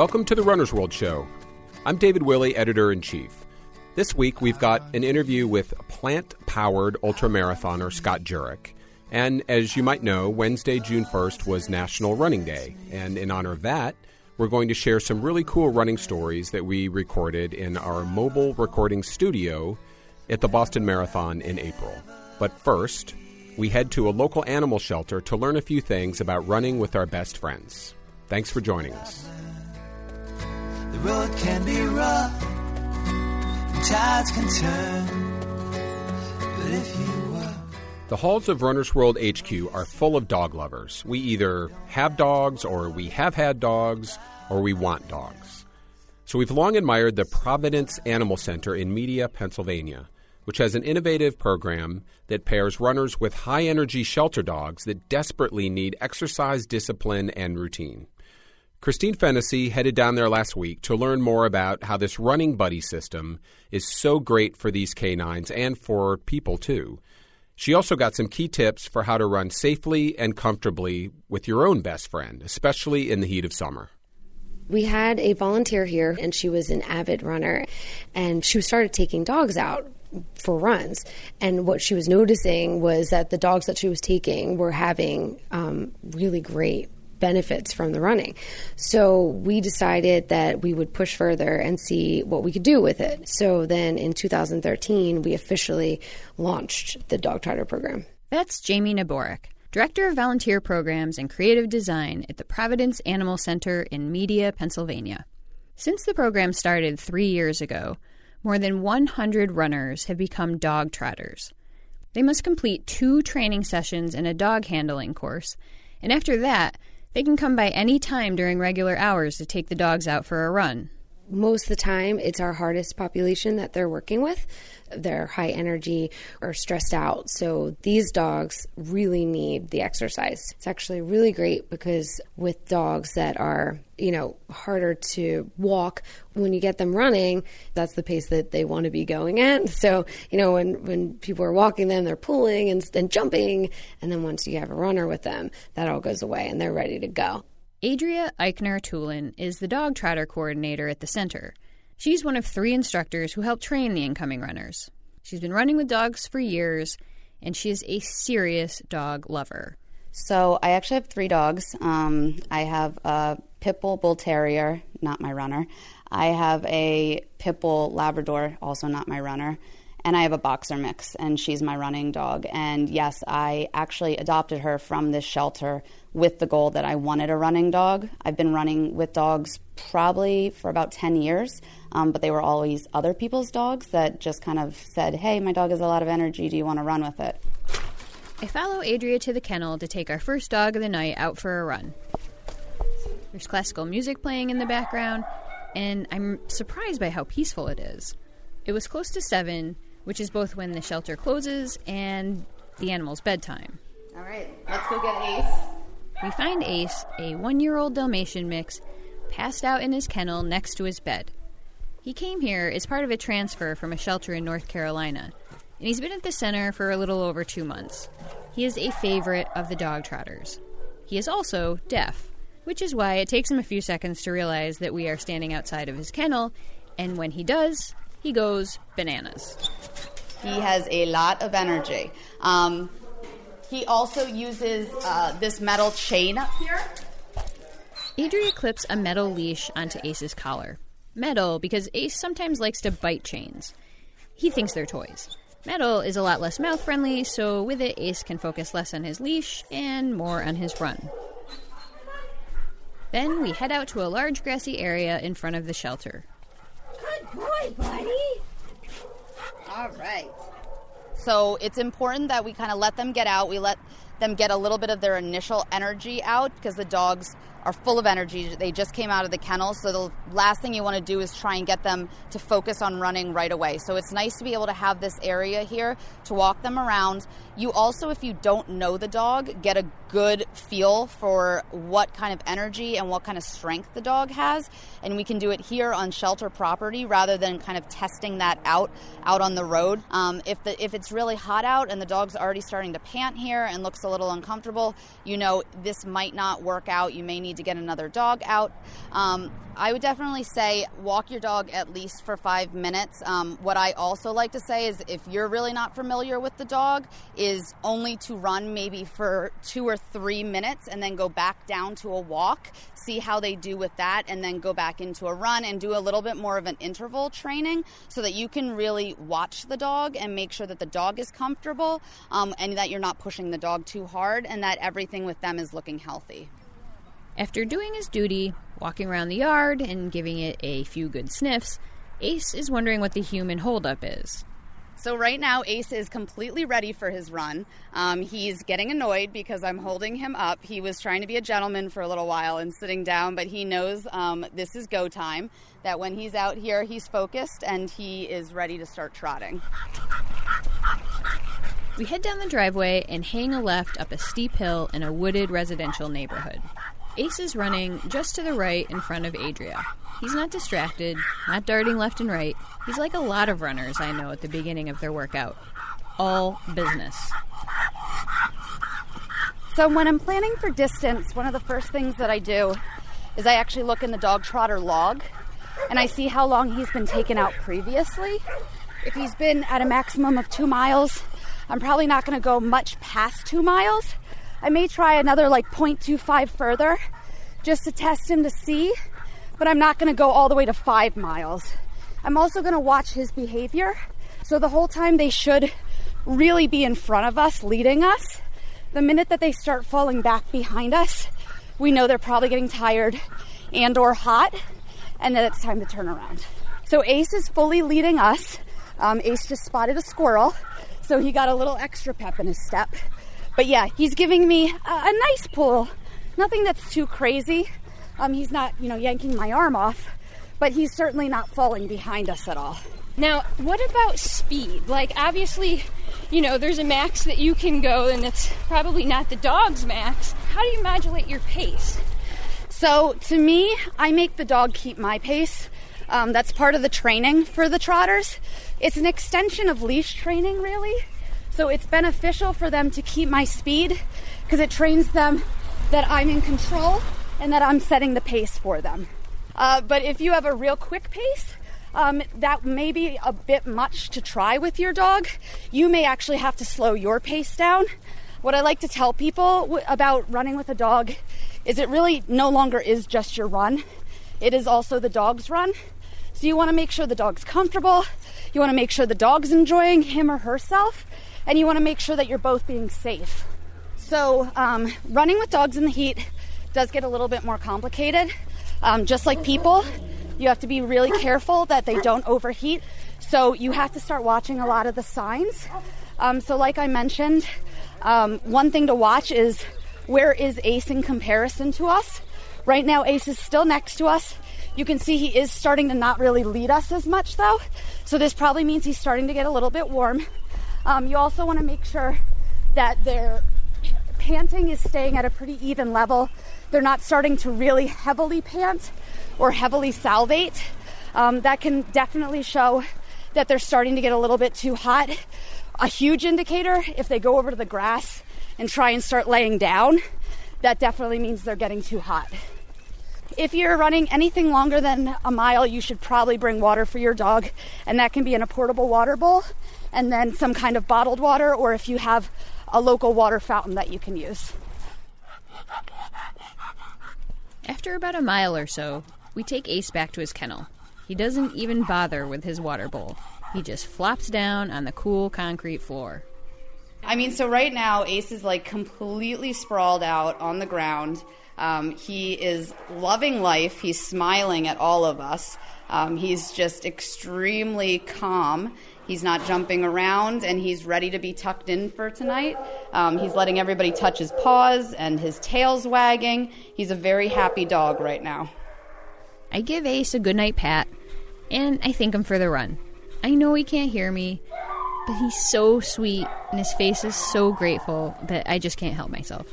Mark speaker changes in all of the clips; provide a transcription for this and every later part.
Speaker 1: Welcome to the Runner's World Show. I'm David Willey, editor in chief. This week we've got an interview with plant powered ultramarathoner Scott Jurek. And as you might know, Wednesday, June 1st was National Running Day. And in honor of that, we're going to share some really cool running stories that we recorded in our mobile recording studio at the Boston Marathon in April. But first, we head to a local animal shelter to learn a few things about running with our best friends. Thanks for joining us.
Speaker 2: The road can be rough, and tides can turn. But if you
Speaker 1: The halls of Runner's World HQ are full of dog lovers. We either have dogs, or we have had dogs, or we want dogs. So we've long admired the Providence Animal Center in Media, Pennsylvania, which has an innovative program that pairs runners with high energy shelter dogs that desperately need exercise, discipline, and routine. Christine Fennessy headed down there last week to learn more about how this running buddy system is so great for these canines and for people too. She also got some key tips for how to run safely and comfortably with your own best friend, especially in the heat of summer.
Speaker 3: We had a volunteer here, and she was an avid runner, and she started taking dogs out for runs. And what she was noticing was that the dogs that she was taking were having um, really great benefits from the running. So we decided that we would push further and see what we could do with it. So then in 2013, we officially launched the Dog Trotter program.
Speaker 4: That's Jamie Naborik, Director of Volunteer Programs and Creative Design at the Providence Animal Center in Media, Pennsylvania. Since the program started three years ago, more than 100 runners have become dog trotters. They must complete two training sessions and a dog handling course, and after that, they can come by any time during regular hours to take the dogs out for a run.
Speaker 3: Most of the time, it's our hardest population that they're working with. They're high energy or stressed out. So these dogs really need the exercise. It's actually really great because with dogs that are, you know, harder to walk, when you get them running, that's the pace that they want to be going at. So, you know, when, when people are walking them, they're pulling and, and jumping. And then once you have a runner with them, that all goes away and they're ready to go.
Speaker 4: Adria Eichner Tulin is the dog trotter coordinator at the center. She's one of three instructors who help train the incoming runners. She's been running with dogs for years, and she is a serious dog lover.
Speaker 5: So I actually have three dogs. Um, I have a pit bull bull terrier, not my runner. I have a pit bull Labrador, also not my runner. And I have a boxer mix, and she's my running dog. And yes, I actually adopted her from this shelter with the goal that I wanted a running dog. I've been running with dogs probably for about 10 years, um, but they were always other people's dogs that just kind of said, Hey, my dog has a lot of energy. Do you want to run with it?
Speaker 4: I follow Adria to the kennel to take our first dog of the night out for a run. There's classical music playing in the background, and I'm surprised by how peaceful it is. It was close to 7, which is both when the shelter closes and the animal's bedtime.
Speaker 5: All right, let's go get Ace.
Speaker 4: We find Ace, a one year old Dalmatian mix, passed out in his kennel next to his bed. He came here as part of a transfer from a shelter in North Carolina, and he's been at the center for a little over two months. He is a favorite of the dog trotters. He is also deaf, which is why it takes him a few seconds to realize that we are standing outside of his kennel, and when he does, he goes bananas.
Speaker 5: He has a lot of energy. Um, he also uses uh, this metal chain up here.
Speaker 4: Adria clips a metal leash onto Ace's collar. Metal because Ace sometimes likes to bite chains. He thinks they're toys. Metal is a lot less mouth friendly, so with it, Ace can focus less on his leash and more on his run. Then we head out to a large grassy area in front of the shelter.
Speaker 6: Good boy, buddy.
Speaker 5: All right. So it's important that we kind of let them get out. We let them get a little bit of their initial energy out because the dogs are full of energy. They just came out of the kennel, so the last thing you want to do is try and get them to focus on running right away. So it's nice to be able to have this area here to walk them around. You also, if you don't know the dog, get a good feel for what kind of energy and what kind of strength the dog has. And we can do it here on shelter property rather than kind of testing that out out on the road. Um, if the if it's really hot out and the dog's already starting to pant here and looks a little uncomfortable, you know this might not work out. You may need to get another dog out. Um, I would definitely say walk your dog at least for five minutes. Um, what I also like to say is if you're really not familiar with the dog, is only to run maybe for two or three minutes and then go back down to a walk, see how they do with that, and then go back into a run and do a little bit more of an interval training so that you can really watch the dog and make sure that the dog is comfortable um, and that you're not pushing the dog too hard and that everything with them is looking healthy.
Speaker 4: After doing his duty, walking around the yard and giving it a few good sniffs, Ace is wondering what the human holdup is.
Speaker 5: So right now, Ace is completely ready for his run. Um, he's getting annoyed because I'm holding him up. He was trying to be a gentleman for a little while and sitting down, but he knows um, this is go time. That when he's out here, he's focused and he is ready to start trotting.
Speaker 4: We head down the driveway and hang a left up a steep hill in a wooded residential neighborhood. Ace is running just to the right in front of Adria. He's not distracted, not darting left and right. He's like a lot of runners I know at the beginning of their workout. All business.
Speaker 5: So when I'm planning for distance, one of the first things that I do is I actually look in the dog trotter log and I see how long he's been taken out previously. If he's been at a maximum of two miles, I'm probably not going to go much past two miles. I may try another like 0.25 further just to test him to see, but I'm not going to go all the way to five miles. I'm also going to watch his behavior. So the whole time they should really be in front of us, leading us. The minute that they start falling back behind us, we know they're probably getting tired and or hot, and then it's time to turn around. So Ace is fully leading us. Um, Ace just spotted a squirrel, so he got a little extra pep in his step. But yeah, he's giving me a, a nice pull. Nothing that's too crazy. Um, he's not, you know, yanking my arm off, but he's certainly not falling behind us at all.
Speaker 7: Now, what about speed? Like, obviously, you know, there's a max that you can go, and it's probably not the dog's max. How do you modulate your pace?
Speaker 5: So, to me, I make the dog keep my pace. Um, that's part of the training for the trotters. It's an extension of leash training, really. So, it's beneficial for them to keep my speed because it trains them that I'm in control and that I'm setting the pace for them. Uh, but if you have a real quick pace, um, that may be a bit much to try with your dog. You may actually have to slow your pace down. What I like to tell people w- about running with a dog is it really no longer is just your run, it is also the dog's run. So you want to make sure the dog's comfortable, you want to make sure the dog's enjoying him or herself, and you want to make sure that you're both being safe. So, um, running with dogs in the heat does get a little bit more complicated. Um, just like people, you have to be really careful that they don't overheat. So you have to start watching a lot of the signs. Um, so, like I mentioned, um, one thing to watch is where is Ace in comparison to us? Right now, Ace is still next to us. You can see he is starting to not really lead us as much, though. So, this probably means he's starting to get a little bit warm. Um, you also want to make sure that their panting is staying at a pretty even level. They're not starting to really heavily pant or heavily salivate. Um, that can definitely show that they're starting to get a little bit too hot. A huge indicator, if they go over to the grass and try and start laying down, that definitely means they're getting too hot. If you're running anything longer than a mile, you should probably bring water for your dog, and that can be in a portable water bowl and then some kind of bottled water, or if you have a local water fountain that you can use.
Speaker 4: After about a mile or so, we take Ace back to his kennel. He doesn't even bother with his water bowl. He just flops down on the cool concrete floor.
Speaker 5: I mean, so right now, Ace is like completely sprawled out on the ground. Um, he is loving life. He's smiling at all of us. Um, he's just extremely calm. He's not jumping around and he's ready to be tucked in for tonight. Um, he's letting everybody touch his paws and his tail's wagging. He's a very happy dog right now.
Speaker 4: I give Ace a goodnight pat, and I thank him for the run. I know he can't hear me, but he's so sweet and his face is so grateful that I just can't help myself.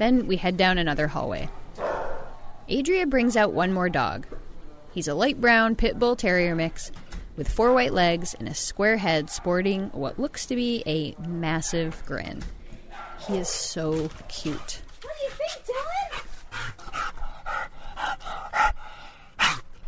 Speaker 4: Then we head down another hallway. Adria brings out one more dog. He's a light brown pit bull terrier mix with four white legs and a square head sporting what looks to be a massive grin. He is so cute.
Speaker 6: What do you think, Dillon?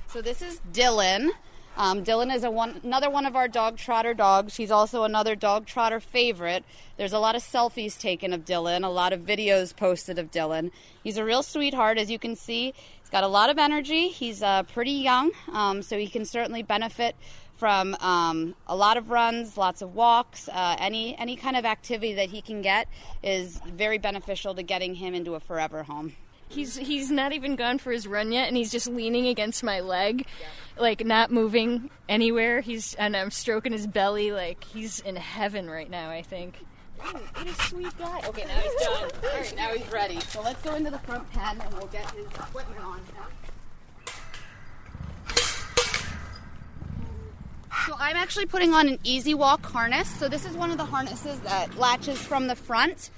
Speaker 5: So this is Dillon. Um, Dillon is one, another one of our dog trotter dogs. He's also another dog trotter favorite. There's a lot of selfies taken of Dillon, a lot of videos posted of Dillon. He's a real sweetheart, as you can see. He's got a lot of energy. He's uh, pretty young, um, so he can certainly benefit from um, a lot of runs, lots of walks. Uh, any any kind of activity that he can get is very beneficial to getting him into a forever home.
Speaker 7: He's he's not even gone for his run yet, and he's just leaning against my leg, like not moving anywhere. He's and I'm stroking his belly, like he's in heaven right now. I think.
Speaker 5: What a sweet guy. Okay, now he's done. All right, now he's ready. So let's go into the front pen and we'll get his equipment on. So I'm actually putting on an easy walk harness. So this is one of the harnesses that latches from the front.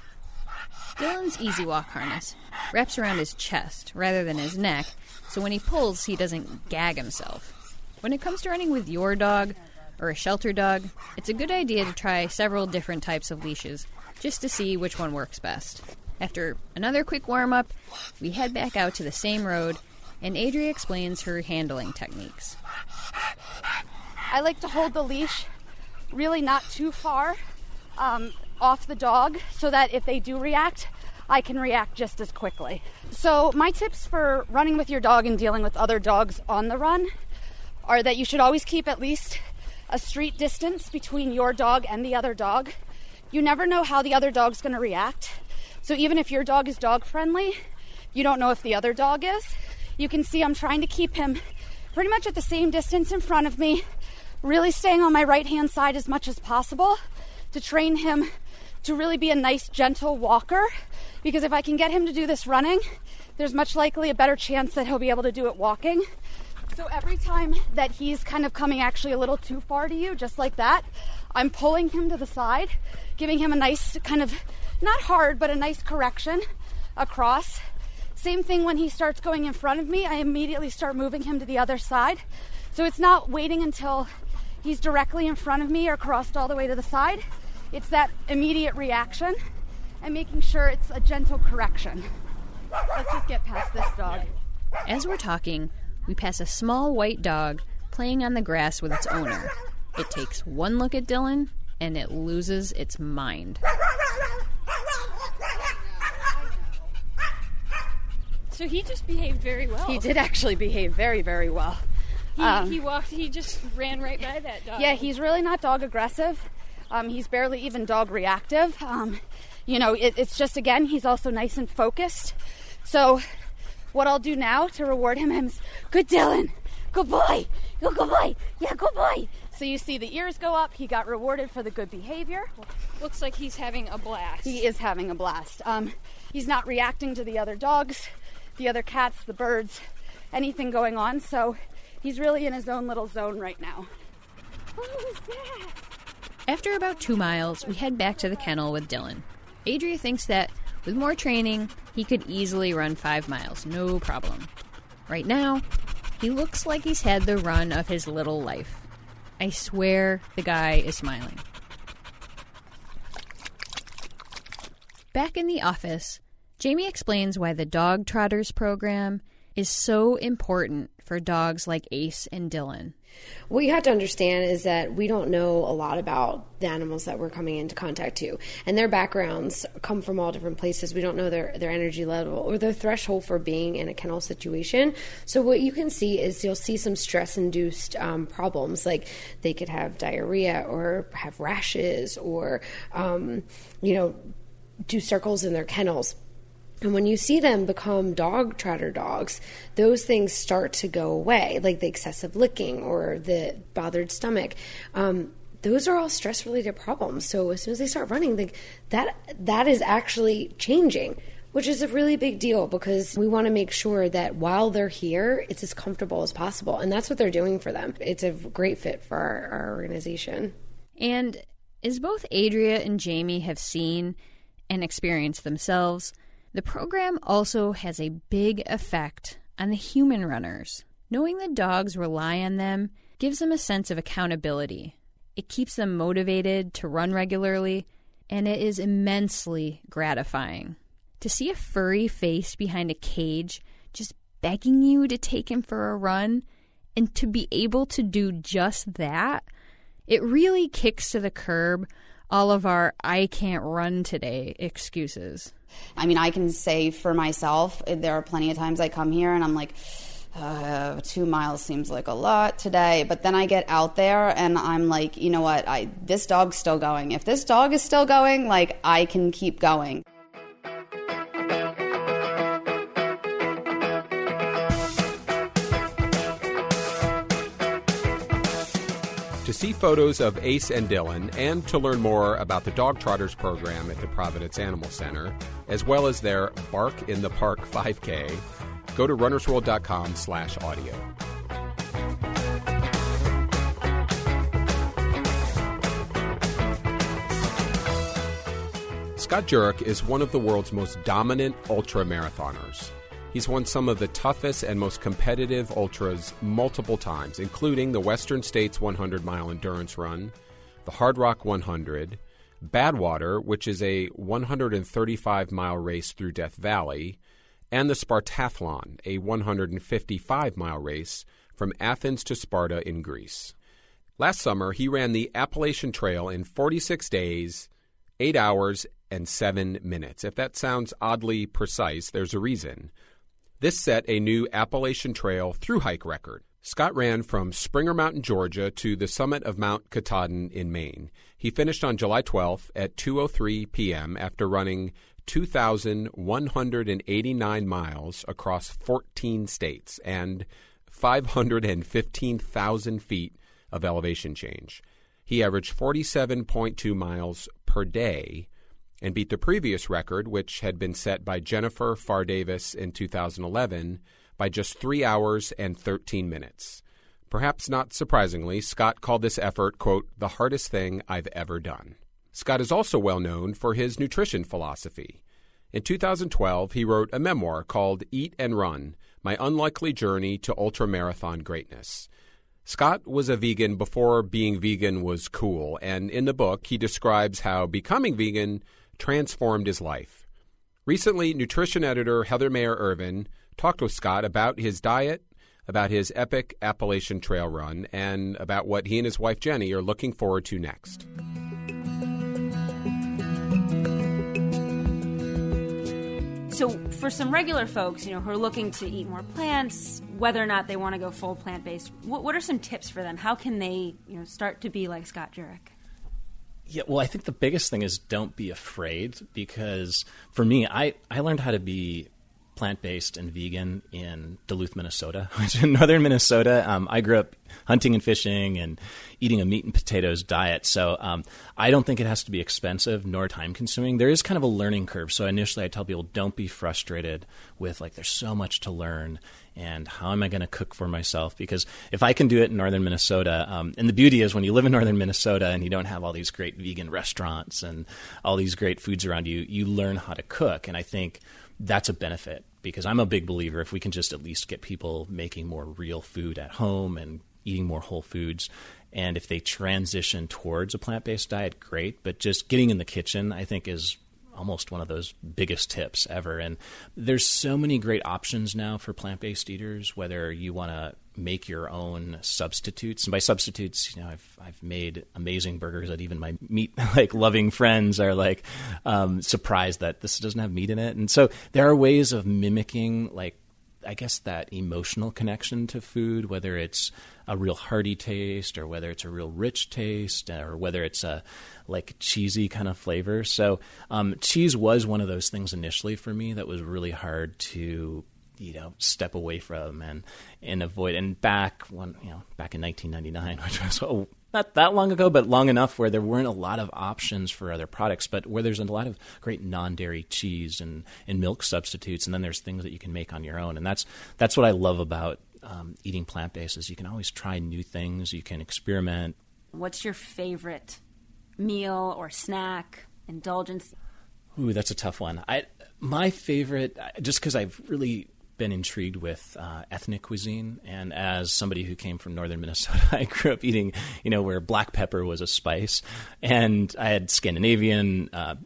Speaker 4: Dillon's Easy Walk harness wraps around his chest rather than his neck, so when he pulls, he doesn't gag himself. When it comes to running with your dog or a shelter dog, it's a good idea to try several different types of leashes just to see which one works best. After another quick warm up, we head back out to the same road, and Adria explains her handling techniques.
Speaker 5: I like to hold the leash really not too far um, off the dog so that if they do react, I can react just as quickly. So, my tips for running with your dog and dealing with other dogs on the run are that you should always keep at least a street distance between your dog and the other dog. You never know how the other dog's going to react. So, even if your dog is dog friendly, you don't know if the other dog is. You can see I'm trying to keep him pretty much at the same distance in front of me, really staying on my right hand side as much as possible to train him to really be a nice, gentle walker. Because if I can get him to do this running, there's much likely a better chance that he'll be able to do it walking. So every time that he's kind of coming actually a little too far to you, just like that, I'm pulling him to the side, giving him a nice kind of, not hard, but a nice correction across. Same thing when he starts going in front of me, I immediately start moving him to the other side. So it's not waiting until he's directly in front of me or crossed all the way to the side. It's that immediate reaction and making sure it's a gentle correction. Let's just get past this dog.
Speaker 4: As we're talking, we pass a small white dog playing on the grass with its owner. It takes one look at Dillon and it loses its mind.
Speaker 7: So he just behaved very well.
Speaker 5: He did actually behave very, very well.
Speaker 7: He,
Speaker 5: um,
Speaker 7: he walked. He just ran right by that dog.
Speaker 5: Yeah, he's really not dog aggressive. Um, he's barely even dog reactive. Um, you know, it, it's just again, he's also nice and focused. So, what I'll do now to reward him is, good Dillon, good boy, good, good boy, yeah, good boy. So you see the ears go up. He got rewarded for the good behavior.
Speaker 7: Looks like he's having a blast.
Speaker 5: He is having a blast. Um, he's not reacting to the other dogs, the other cats, the birds, anything going on. So he's really in his own little zone right now.
Speaker 7: What was that?
Speaker 4: After about two miles, we head back to the kennel with Dillon. Adria thinks that with more training, he could easily run five miles, no problem. Right now, he looks like he's had the run of his little life. I swear the guy is smiling. Back in the office, Jamie explains why the Dog Trotters program is so important for dogs like Ace and Dillon.
Speaker 3: What you have to understand is that we don't know a lot about the animals that we're coming into contact to, and their backgrounds come from all different places. We don't know their their energy level or their threshold for being in a kennel situation. So what you can see is you'll see some stress induced um, problems, like they could have diarrhea or have rashes or um, you know do circles in their kennels and when you see them become dog trotter dogs, those things start to go away, like the excessive licking or the bothered stomach. Um, those are all stress related problems. So as soon as they start running, that that is actually changing, which is a really big deal because we want to make sure that while they're here, it's as comfortable as possible, and that's what they're doing for them. It's a great fit for our, our organization.
Speaker 4: And as both Adria and Jamie have seen and experienced themselves, the program also has a big effect on the human runners. Knowing the dogs rely on them gives them a sense of accountability. It keeps them motivated to run regularly, and it is immensely gratifying. To see a furry face behind a cage just begging you to take him for a run, and to be able to do just that, it really kicks to the curb all of our I can't run today excuses.
Speaker 5: I mean, I can say for myself, there are plenty of times I come here and I'm like, uh, two miles seems like a lot today. But then I get out there and I'm like, you know what? I this dog's still going. If this dog is still going, like I can keep going.
Speaker 1: To see photos of Ace and Dillon and to learn more about the Dog Trotters program at the Providence Animal Center, as well as their Bark in the Park 5K, go to runnersworld.com slash audio. Scott Jurek is one of the world's most dominant ultra marathoners. He's won some of the toughest and most competitive ultras multiple times, including the Western States 100 mile endurance run, the Hardrock 100, Badwater, which is a 135 mile race through Death Valley, and the Spartathlon, a 155 mile race from Athens to Sparta in Greece. Last summer, he ran the Appalachian Trail in 46 days, 8 hours, and 7 minutes. If that sounds oddly precise, there's a reason. This set a new Appalachian Trail through hike record. Scott ran from Springer Mountain, Georgia to the summit of Mount Katahdin in Maine. He finished on July 12th at 2:03 p.m. after running 2,189 miles across 14 states and 515,000 feet of elevation change. He averaged 47.2 miles per day and beat the previous record, which had been set by Jennifer Pharr Davis in 2011, by just 3 hours and 13 minutes. Perhaps not surprisingly, Scott called this effort, quote, the hardest thing I've ever done. Scott is also well known for his nutrition philosophy. In 2012, he wrote a memoir called Eat and Run My Unlikely Journey to Ultramarathon Greatness. Scott was a vegan before being vegan was cool, and in the book, he describes how becoming vegan transformed his life. Recently, nutrition editor Heather Mayer Irvine talked with Scott about his diet, about his epic Appalachian Trail run, and about what he and his wife Jenny are looking forward to next.
Speaker 8: So, for some regular folks, you know, who are looking to eat more plants, whether or not they want to go full plant based, what, what are some tips for them? How can they, you know, start to be like Scott Jurek?
Speaker 9: Yeah, well, I think the biggest thing is don't be afraid because for me, I, I learned how to be plant based and vegan in Duluth, Minnesota, which in northern Minnesota. Um, I grew up hunting and fishing and eating a meat and potatoes diet. So um, I don't think it has to be expensive nor time consuming. There is kind of a learning curve. So initially, I tell people don't be frustrated with like there's so much to learn and how am I going to cook for myself? Because if I can do it in northern Minnesota, um, and the beauty is when you live in northern Minnesota and you don't have all these great vegan restaurants and all these great foods around you, you learn how to cook. And I think that's a benefit because I'm a big believer if we can just at least get people making more real food at home and eating more whole foods. And if they transition towards a plant based diet, great. But just getting in the kitchen, I think, is almost one of those biggest tips ever. And there's so many great options now for plant based eaters, whether you want to make your own substitutes. And by substitutes, you know, I've I've made amazing burgers that even my meat like loving friends are like um, surprised that this doesn't have meat in it. And so there are ways of mimicking like I guess that emotional connection to food, whether it's a real hearty taste or whether it's a real rich taste or whether it's a like cheesy kind of flavor. So um, cheese was one of those things initially for me that was really hard to you know step away from and and avoid. And back when you know back in 1999, which was oh, not that long ago, but long enough where there weren't a lot of options for other products, but where there's a lot of great non-dairy cheese and, and milk substitutes, and then there's things that you can make on your own, and that's that's what I love about um, eating plant-based is you can always try new things, you can experiment.
Speaker 8: What's your favorite meal or snack, indulgence?
Speaker 9: Ooh, that's a tough one. I my favorite, just because I've really been intrigued with uh, ethnic cuisine, and as somebody who came from northern Minnesota, I grew up eating, you know, where black pepper was a spice, and I had Scandinavian. Uh,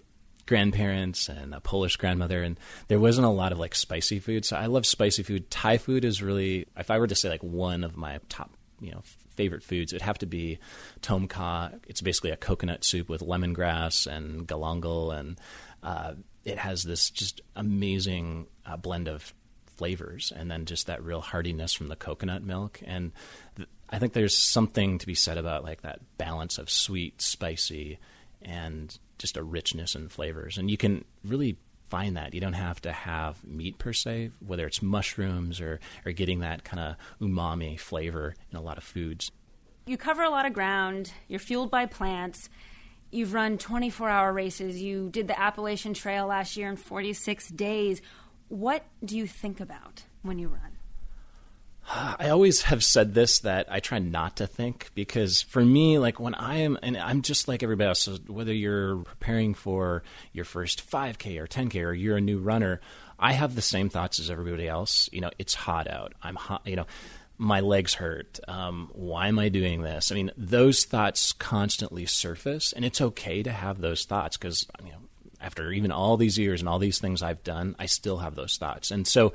Speaker 9: grandparents and a Polish grandmother, and there wasn't a lot of like spicy food. So I love spicy food. Thai food is really, if I were to say like one of my top, you know, favorite foods, it'd have to be tom kha. It's basically a coconut soup with lemongrass and galangal, and uh, it has this just amazing uh, blend of flavors, and then just that real heartiness from the coconut milk. And th- I think there's something to be said about like that balance of sweet, spicy, and just a richness in flavors. And you can really find that. You don't have to have meat per se, whether it's mushrooms or, or getting that kind of umami flavor in a lot of foods.
Speaker 8: You cover a lot of ground, you're fueled by plants. You've run 24 hour races. You did the Appalachian Trail last year in 46 days. What do you think about when you run?
Speaker 9: I always have said this that I try not to think because for me, like when I am, and I'm just like everybody else, so whether you're preparing for your first 5K or 10K or you're a new runner, I have the same thoughts as everybody else. You know, it's hot out. I'm hot, you know, my legs hurt. Um, why am I doing this? I mean, those thoughts constantly surface, and it's okay to have those thoughts because, you know, after even all these years and all these things I've done, I still have those thoughts. And so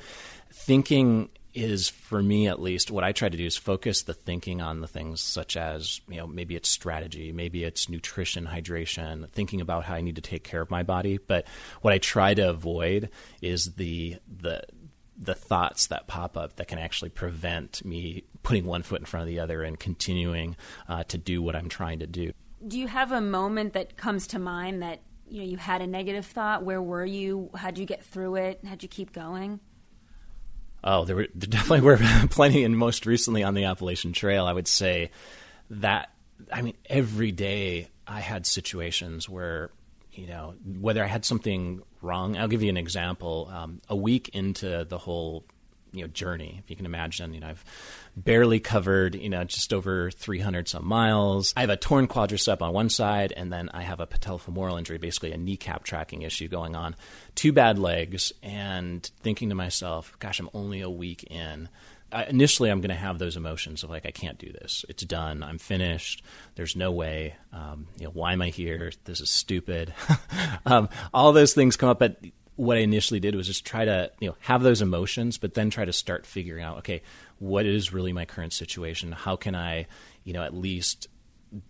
Speaker 9: thinking is for me at least what I try to do is focus the thinking on the things such as you know maybe it's strategy, maybe it's nutrition, hydration, thinking about how I need to take care of my body. But what I try to avoid is the the the thoughts that pop up that can actually prevent me putting one foot in front of the other and continuing uh, to do what I'm trying to do.
Speaker 8: Do you have a moment that comes to mind that you know you had a negative thought? Where were you? How'd you get through it? How'd you keep going?
Speaker 9: Oh, there, were, there definitely were plenty, and most recently on the Appalachian Trail, I would say that I mean every day I had situations where you know whether I had something wrong. I'll give you an example. Um, a week into the whole you know journey, if you can imagine, you know I've barely covered you know just over 300 some miles. I have a torn quadricep on one side, and then I have a patellofemoral injury, basically a kneecap tracking issue going on. Two bad legs, and thinking to myself, "Gosh, I'm only a week in." I, initially I'm going to have those emotions of like I can't do this. It's done. I'm finished. There's no way. Um, you know, why am I here? This is stupid. um, all those things come up. But what I initially did was just try to you know have those emotions, but then try to start figuring out okay, what is really my current situation? How can I you know at least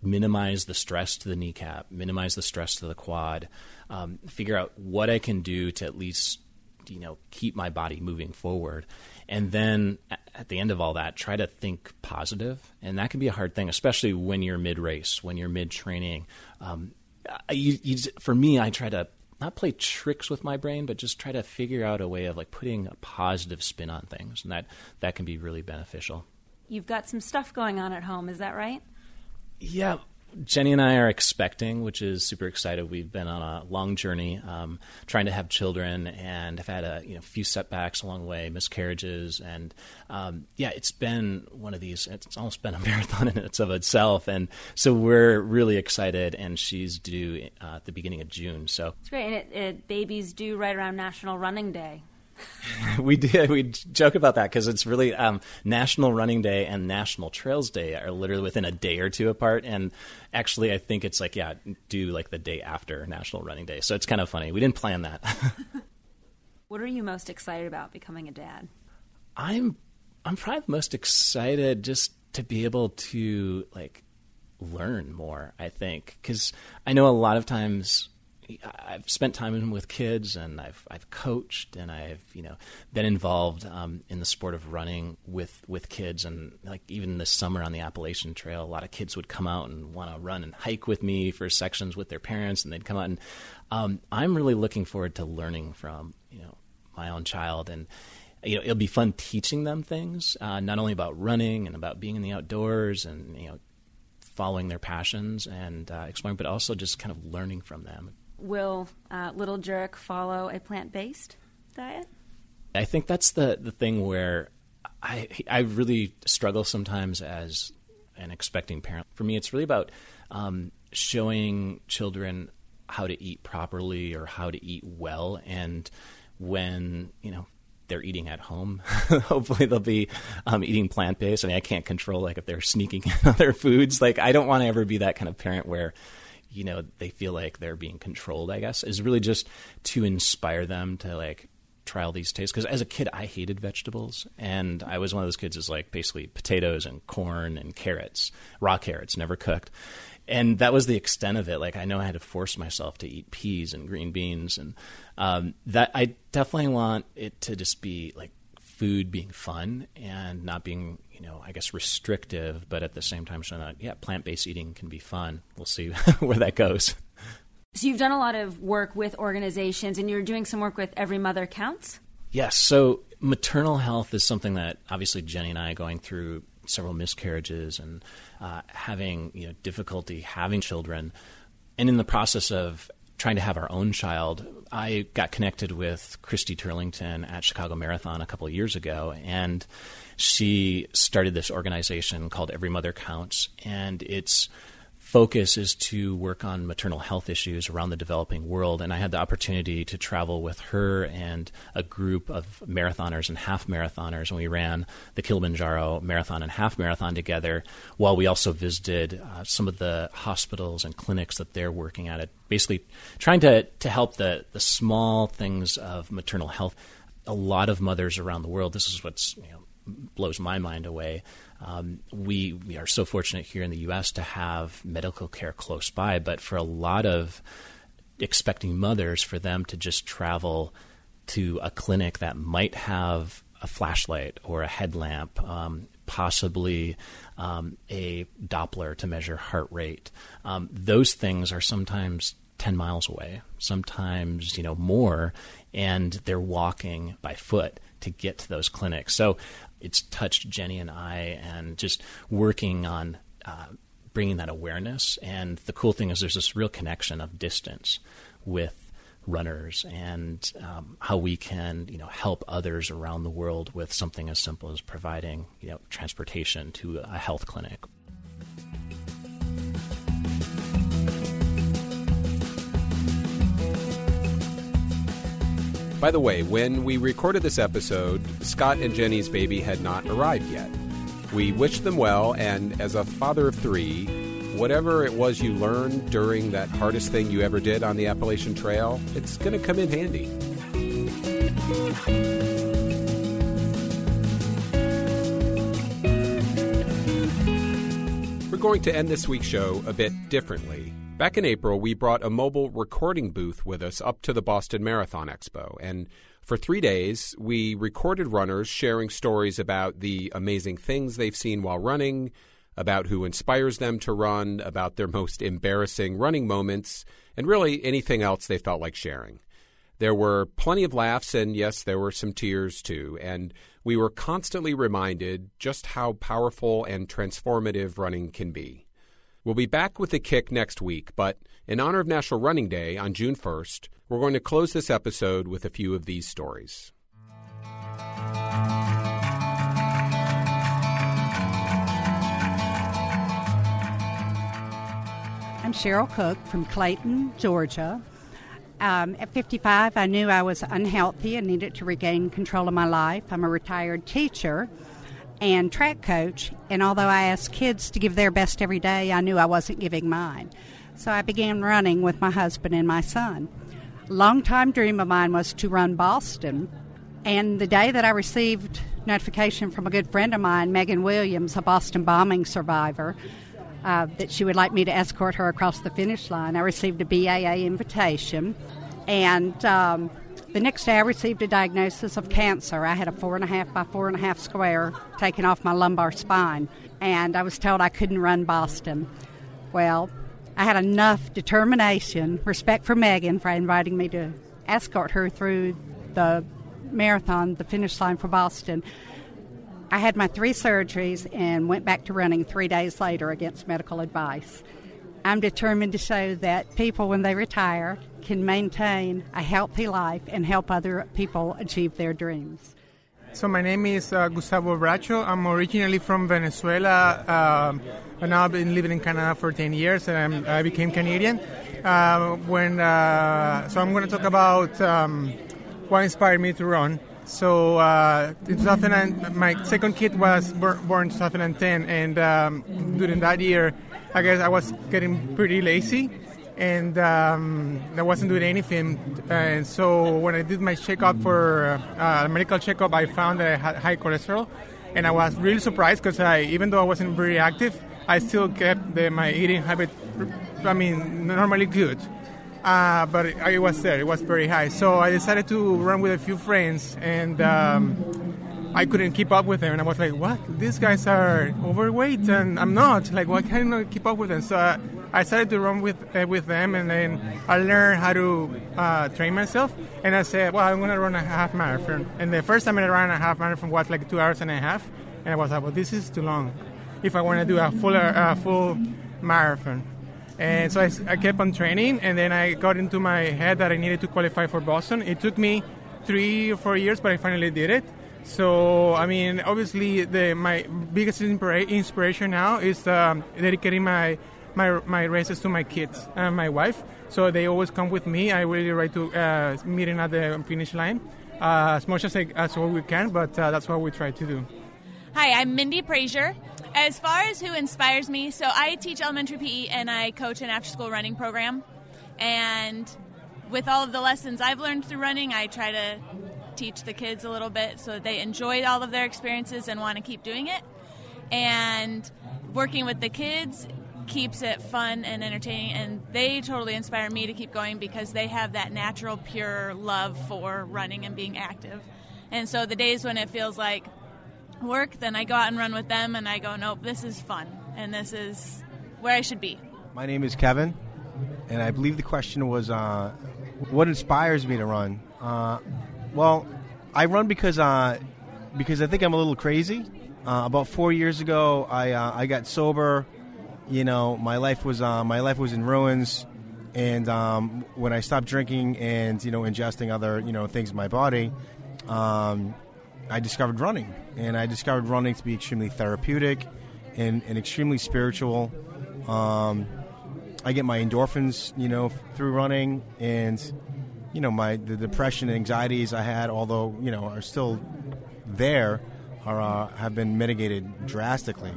Speaker 9: minimize the stress to the kneecap, minimize the stress to the quad, um, figure out what I can do to at least you know keep my body moving forward. And then at the end of all that try to think positive. And that can be a hard thing especially when you're mid race when you're mid training um, you, you, for me i try to not play tricks with my brain but just try to figure out a way of like putting a positive spin on things and that that can be really beneficial
Speaker 8: You've got some stuff going on at home, is that right?
Speaker 9: yeah Jenny and I are expecting, which is super excited. We've been on a long journey, um, trying to have children, and have had a you know, few setbacks along the way, miscarriages, and um, yeah, it's been one of these. It's almost been a marathon in its of itself, and so we're really excited. And she's due uh, at the beginning of June, so
Speaker 8: It's great. And it, it, babies due right around National Running Day.
Speaker 9: we did we joke about that because it's really um, National Running Day and National Trails Day are literally within a day or two apart, and actually I think it's like yeah, due like the day after National Running Day, so it's kind of funny. We didn't plan that.
Speaker 8: What are you most excited about becoming a dad?
Speaker 9: I'm I'm probably most excited just to be able to like learn more. I think because I know a lot of times I've spent time with kids and I've I've coached and I've you know been involved um, in the sport of running with with kids. And like even this summer on the Appalachian Trail, a lot of kids would come out and want to run and hike with me for sections with their parents, and they'd come out and um, I'm really looking forward to learning from you know my own child. And you know it'll be fun teaching them things uh, not only about running and about being in the outdoors and you know following their passions and uh, exploring but also just kind of learning from them
Speaker 8: Will uh, Little Jurek follow a plant based diet?
Speaker 9: I think that's the the thing where I I really struggle sometimes as an expecting parent. For me, it's really about um, showing children how to eat properly or how to eat well, and when you know they're eating at home. Hopefully, they'll be um, eating plant based. I mean, I can't control like if they're sneaking in other foods. Like, I don't want to ever be that kind of parent where you know they feel like they're being controlled. I guess is really just to inspire them to like try all these tastes. Because as a kid, I hated vegetables, and I was one of those kids who's like basically potatoes and corn and carrots, raw carrots, never cooked and that was the extent of it. Like I know I had to force myself to eat peas and green beans, and um, that I definitely want it to just be like food being fun and not being you know I guess restrictive, but at the same time showing that yeah plant based eating can be fun. We'll see where that goes.
Speaker 8: So you've done a lot of work with organizations, and you're doing some work with Every Mother Counts.
Speaker 9: Yes. So maternal health is something that obviously Jenny and I are going through several miscarriages and uh, having you know difficulty having children, and in the process of trying to have our own child, I got connected with Christy Turlington at Chicago Marathon a couple years ago, and she started this organization called Every Mother Counts, and it's focus is to work on maternal health issues around the developing world. And I had the opportunity to travel with her and a group of marathoners and half marathoners. And we ran the Kilimanjaro marathon and half marathon together while we also visited uh, some of the hospitals and clinics that they're working at. It basically trying to, to help the, the small things of maternal health. A lot of mothers around the world, this is what's you know, blows my mind away um, we we are so fortunate here in the U.S. to have medical care close by, but for a lot of expecting mothers, for them to just travel to a clinic that might have a flashlight or a headlamp, um, possibly um, a Doppler to measure heart rate. Um, those things are sometimes 10 miles away, sometimes, you know, more, and they're walking by foot to get to those clinics. So it's touched Jenny and I, and just working on uh, bringing that awareness. And the cool thing is, there's this real connection of distance with runners and um, how we can you know help others around the world with something as simple as providing you know transportation to a health clinic.
Speaker 1: By the way, when we recorded this episode, Scott and Jenny's baby had not arrived yet. We wished them well, and as a father of three, whatever it was you learned during that hardest thing you ever did on the Appalachian Trail, it's going to come in handy. We're going to end this week's show a bit differently. Back in April, we brought a mobile recording booth with us up to the Boston Marathon Expo. And for three days, we recorded runners sharing stories about the amazing things they've seen while running, about who inspires them to run, about their most embarrassing running moments, and really anything else they felt like sharing. There were plenty of laughs, and yes, there were some tears too. And we were constantly reminded just how powerful and transformative running can be. We'll be back with the kick next week, but in honor of National Running Day on June 1st, we're going to close this episode with a few of these stories.
Speaker 10: I'm Cheryl Cook from Clayton, Georgia. Um, at 55, I knew I was unhealthy and needed to regain control of my life. I'm a retired teacher and track coach. And although I asked kids to give their best every day, I knew I wasn't giving mine. So I began running with my husband and my son. Longtime dream of mine was to run Boston. And the day that I received notification from a good friend of mine, Megan Williams, a Boston bombing survivor, uh, that she would like me to escort her across the finish line, I received a BAA invitation. And um, the next day, I received a diagnosis of cancer. I had a four and a half by four and a half square taken off my lumbar spine, and I was told I couldn't run Boston. Well, I had enough determination, respect for Megan for inviting me to escort her through the marathon, the finish line for Boston. I had my three surgeries and went back to running three days later against medical advice. I'm determined to show that people, when they retire, can maintain a healthy life and help other people achieve their dreams.
Speaker 11: So my name is uh, Gustavo Bracho. I'm originally from Venezuela, uh, but now I've been living in Canada for 10 years, and I'm, i became Canadian. Uh, when uh, so I'm going to talk about um, what inspired me to run. so uh, in 2000, my second kid was born in 2010, and um, during that year, I guess I was getting pretty lazy, and um, I wasn't doing anything. And so when I did my checkup for uh, a medical checkup, I found that I had high cholesterol, and I was really surprised because I, even though I wasn't very active, I still kept the, my eating habit. I mean, normally good. Uh, but it, it was there. It was very high. So I decided to run with a few friends, and um, I couldn't keep up with them. And I was like, "What? These guys are overweight, and I'm not. Like, why can't I keep up with them?" So uh, I started to run with uh, with them, and then I learned how to uh, train myself. And I said, "Well, I'm gonna run a half marathon." And the first time I ran a half marathon was like two hours and a half, and I was like, "Well, this is too long. If I want to do a full uh, full marathon." And so I, I, kept on training, and then I got into my head that I needed to qualify for Boston. It took me three or four years, but I finally did it. So, I mean, obviously, the, my biggest inspira- inspiration now is um, dedicating my, my, my races to my kids and my wife. So they always come with me. I really try to uh, meeting at the finish line uh, as much as, I, as well we can, but uh, that's what we try to do.
Speaker 12: Hi, I'm Mindy Frazier. As far as who inspires me, so I teach elementary PE and I coach an after school running program. And with all of the lessons I've learned through running, I try to teach the kids a little bit so that they enjoy all of their experiences and want to keep doing it. And working with the kids keeps it fun and entertaining, and they totally inspire me to keep going because they have that natural, pure love for running and being active. And so the days when it feels like work, then I go out and run with them, and I go, nope, this is fun, and this is where I should be.
Speaker 13: My name is Kevin, and I believe the question was, uh, what inspires me to run? Uh, well, I run because uh, because I think I'm a little crazy. Uh, about four years ago, I uh, I got sober. You know, my life was uh, my life was in ruins, and um, when I stopped drinking and you know ingesting other you know things in my body, um, I discovered running, and I discovered running to be extremely therapeutic and, and extremely spiritual. Um, I get my endorphins, you know, through running, and you know, my the depression and anxieties I had, although you know, are still there, are uh, have been mitigated drastically.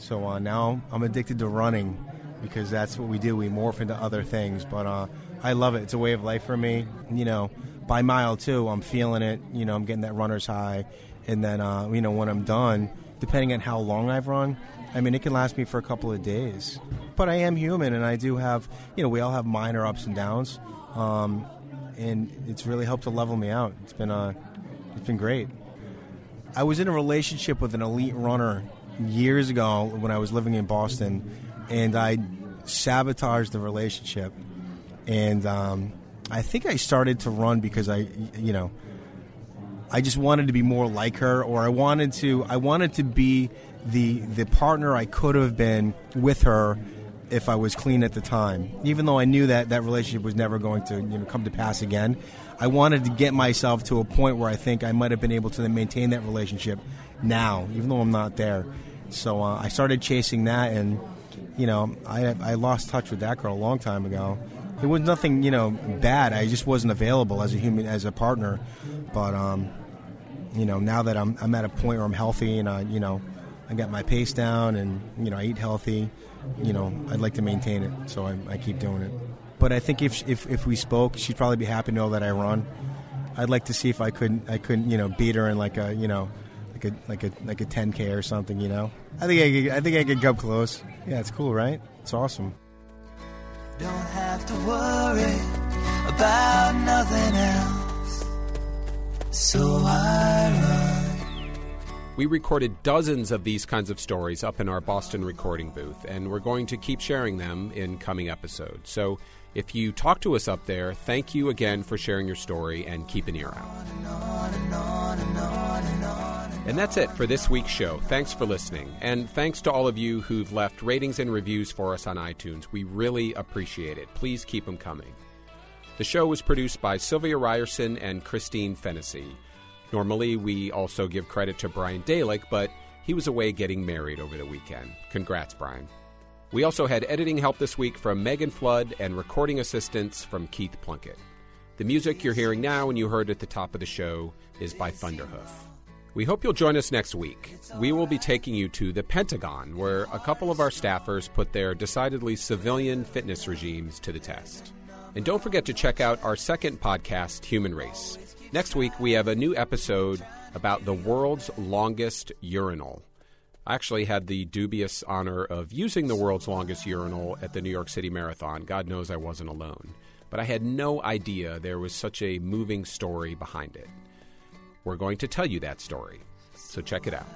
Speaker 13: So uh, now I'm addicted to running because that's what we do. We morph into other things, but uh, I love it. It's a way of life for me. You know, by mile two, I'm feeling it. You know, I'm getting that runner's high, and then uh, you know when I'm done, depending on how long I've run, I mean it can last me for a couple of days. But I am human, and I do have you know we all have minor ups and downs, um, and it's really helped to level me out. It's been uh, it's been great. I was in a relationship with an elite runner years ago when I was living in Boston, and I sabotaged the relationship, and um, I think I started to run because I, you know, I just wanted to be more like her, or I wanted to, I wanted to be the the partner I could have been with her if I was clean at the time. Even though I knew that that relationship was never going to, you know, come to pass again, I wanted to get myself to a point where I think I might have been able to maintain that relationship now, even though I'm not there. So uh, I started chasing that, and you know, I I lost touch with that girl a long time ago it was nothing you know bad. I just wasn't available as a human as a partner. But um, you know now that I'm I'm at a point where I'm healthy and I you know I got my pace down and you know I eat healthy. You know I'd like to maintain it, so I, I keep doing it. But I think if, if if we spoke, she'd probably be happy to know that I run. I'd like to see if I couldn't I couldn't you know beat her in like a you know like a like a like a 10k or something. You know I think I could, I think I could come close. Yeah, it's cool, right? It's awesome.
Speaker 2: Don't have to worry about nothing else. So I run.
Speaker 1: We recorded dozens of these kinds of stories up in our Boston recording booth, and we're going to keep sharing them in coming episodes. So if you talk to us up there, thank you again for sharing your story and keep an ear out. And that's it for this week's show. Thanks for listening. And thanks to all of you who've left ratings and reviews for us on iTunes. We really appreciate it. Please keep them coming. The show was produced by Sylvia Ryerson and Christine Fennessy. Normally, we also give credit to Brian Dalek, but he was away getting married over the weekend. Congrats, Brian. We also had editing help this week from Megan Flood and recording assistance from Keith Plunkett. The music you're hearing now and you heard at the top of the show is by Thunderhoof. We hope you'll join us next week. We will be taking you to the Pentagon, where a couple of our staffers put their decidedly civilian fitness regimes to the test. And don't forget to check out our second podcast, Human Race. Next week, we have a new episode about the world's longest urinal. I actually had the dubious honor of using the world's longest urinal at the New York City Marathon. God knows I wasn't alone. But I had no idea there was such a moving story behind it. We're going to tell you that story, so check it out.